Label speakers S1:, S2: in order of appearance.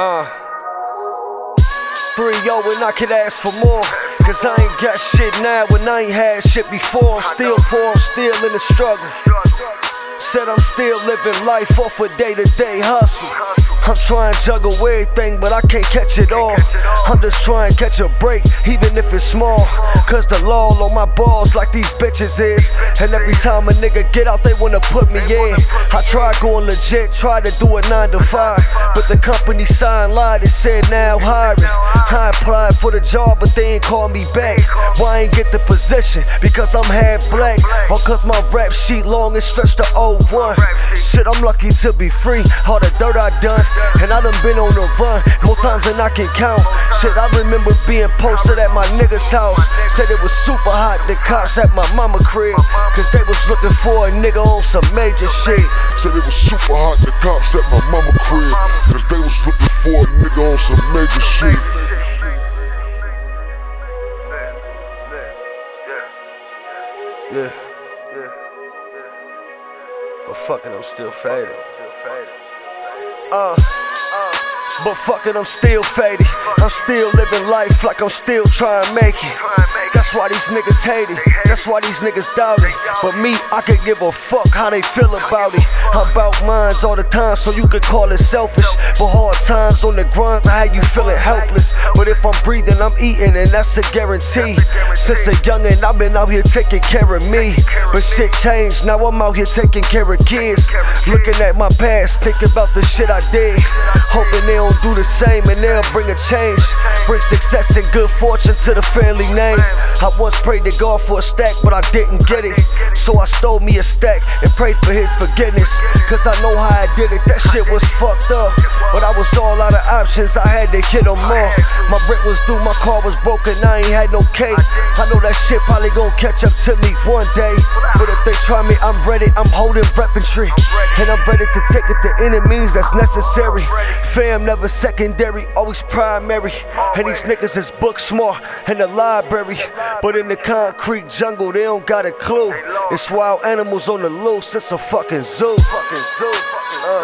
S1: Uh. 3 0 and I could ask for more. Cause I ain't got shit now when I ain't had shit before. I'm still poor, I'm still in the struggle. Said I'm still living life off a day to day hustle. Trying to juggle everything, but I can't catch it all. I'm just trying to catch a break, even if it's small. Cause the law on my balls like these bitches is. And every time a nigga get out, they wanna put me in. I tried going legit, tried to do a 9 to 5. But the company signed lied and said now hiring. Applied for the job, but they ain't call me back. Why ain't get the position? Because I'm half black. Or cause my rap sheet long and stretched to 01. Shit, I'm lucky to be free. All the dirt I done. And I done been on the run more times than I can count. Shit, I remember being posted at my nigga's house. Said it was super hot, the cops at my mama crib. Cause they was looking for a nigga on some major shit.
S2: Said it was super hot, the cops at my mama crib. Cause they was looking for a nigga on some major shit.
S1: But fucking, I'm still faded. Uh, uh, but fucking, I'm still faded. I'm still living life like I'm still trying to make it. That's why these niggas hate it. That's why these niggas doubt it. But me, I can give a fuck how they feel about it. I'm about minds all the time, so you can call it selfish. But hard times on the grind, how you feeling helpless. But if I'm breathing, I'm eating, and that's a guarantee. Since a youngin', I've been out here taking care of me. But shit changed, now I'm out here taking care of kids. Looking at my past, thinking about the shit I did. Hoping they don't do the same and they'll bring a change. Bring success and good fortune to the family name. I once prayed to God for a stack, but I didn't get it. So I stole me a stack and prayed for his forgiveness. Cause I know how I did it, that shit was fucked up. But I was all out of options, I had to hit them all. My rent was due, my car was broken, I ain't had no cake. I know that shit probably gon' catch up to me one day. But if they try me, I'm ready, I'm holding weaponry. And I'm ready to take it to enemies that's necessary. Fam never secondary, always primary. And these niggas is book smart in the library. But in the concrete jungle, they don't got a clue. It's wild animals on the loose, it's a fucking zoo. Fucking zoo. Uh,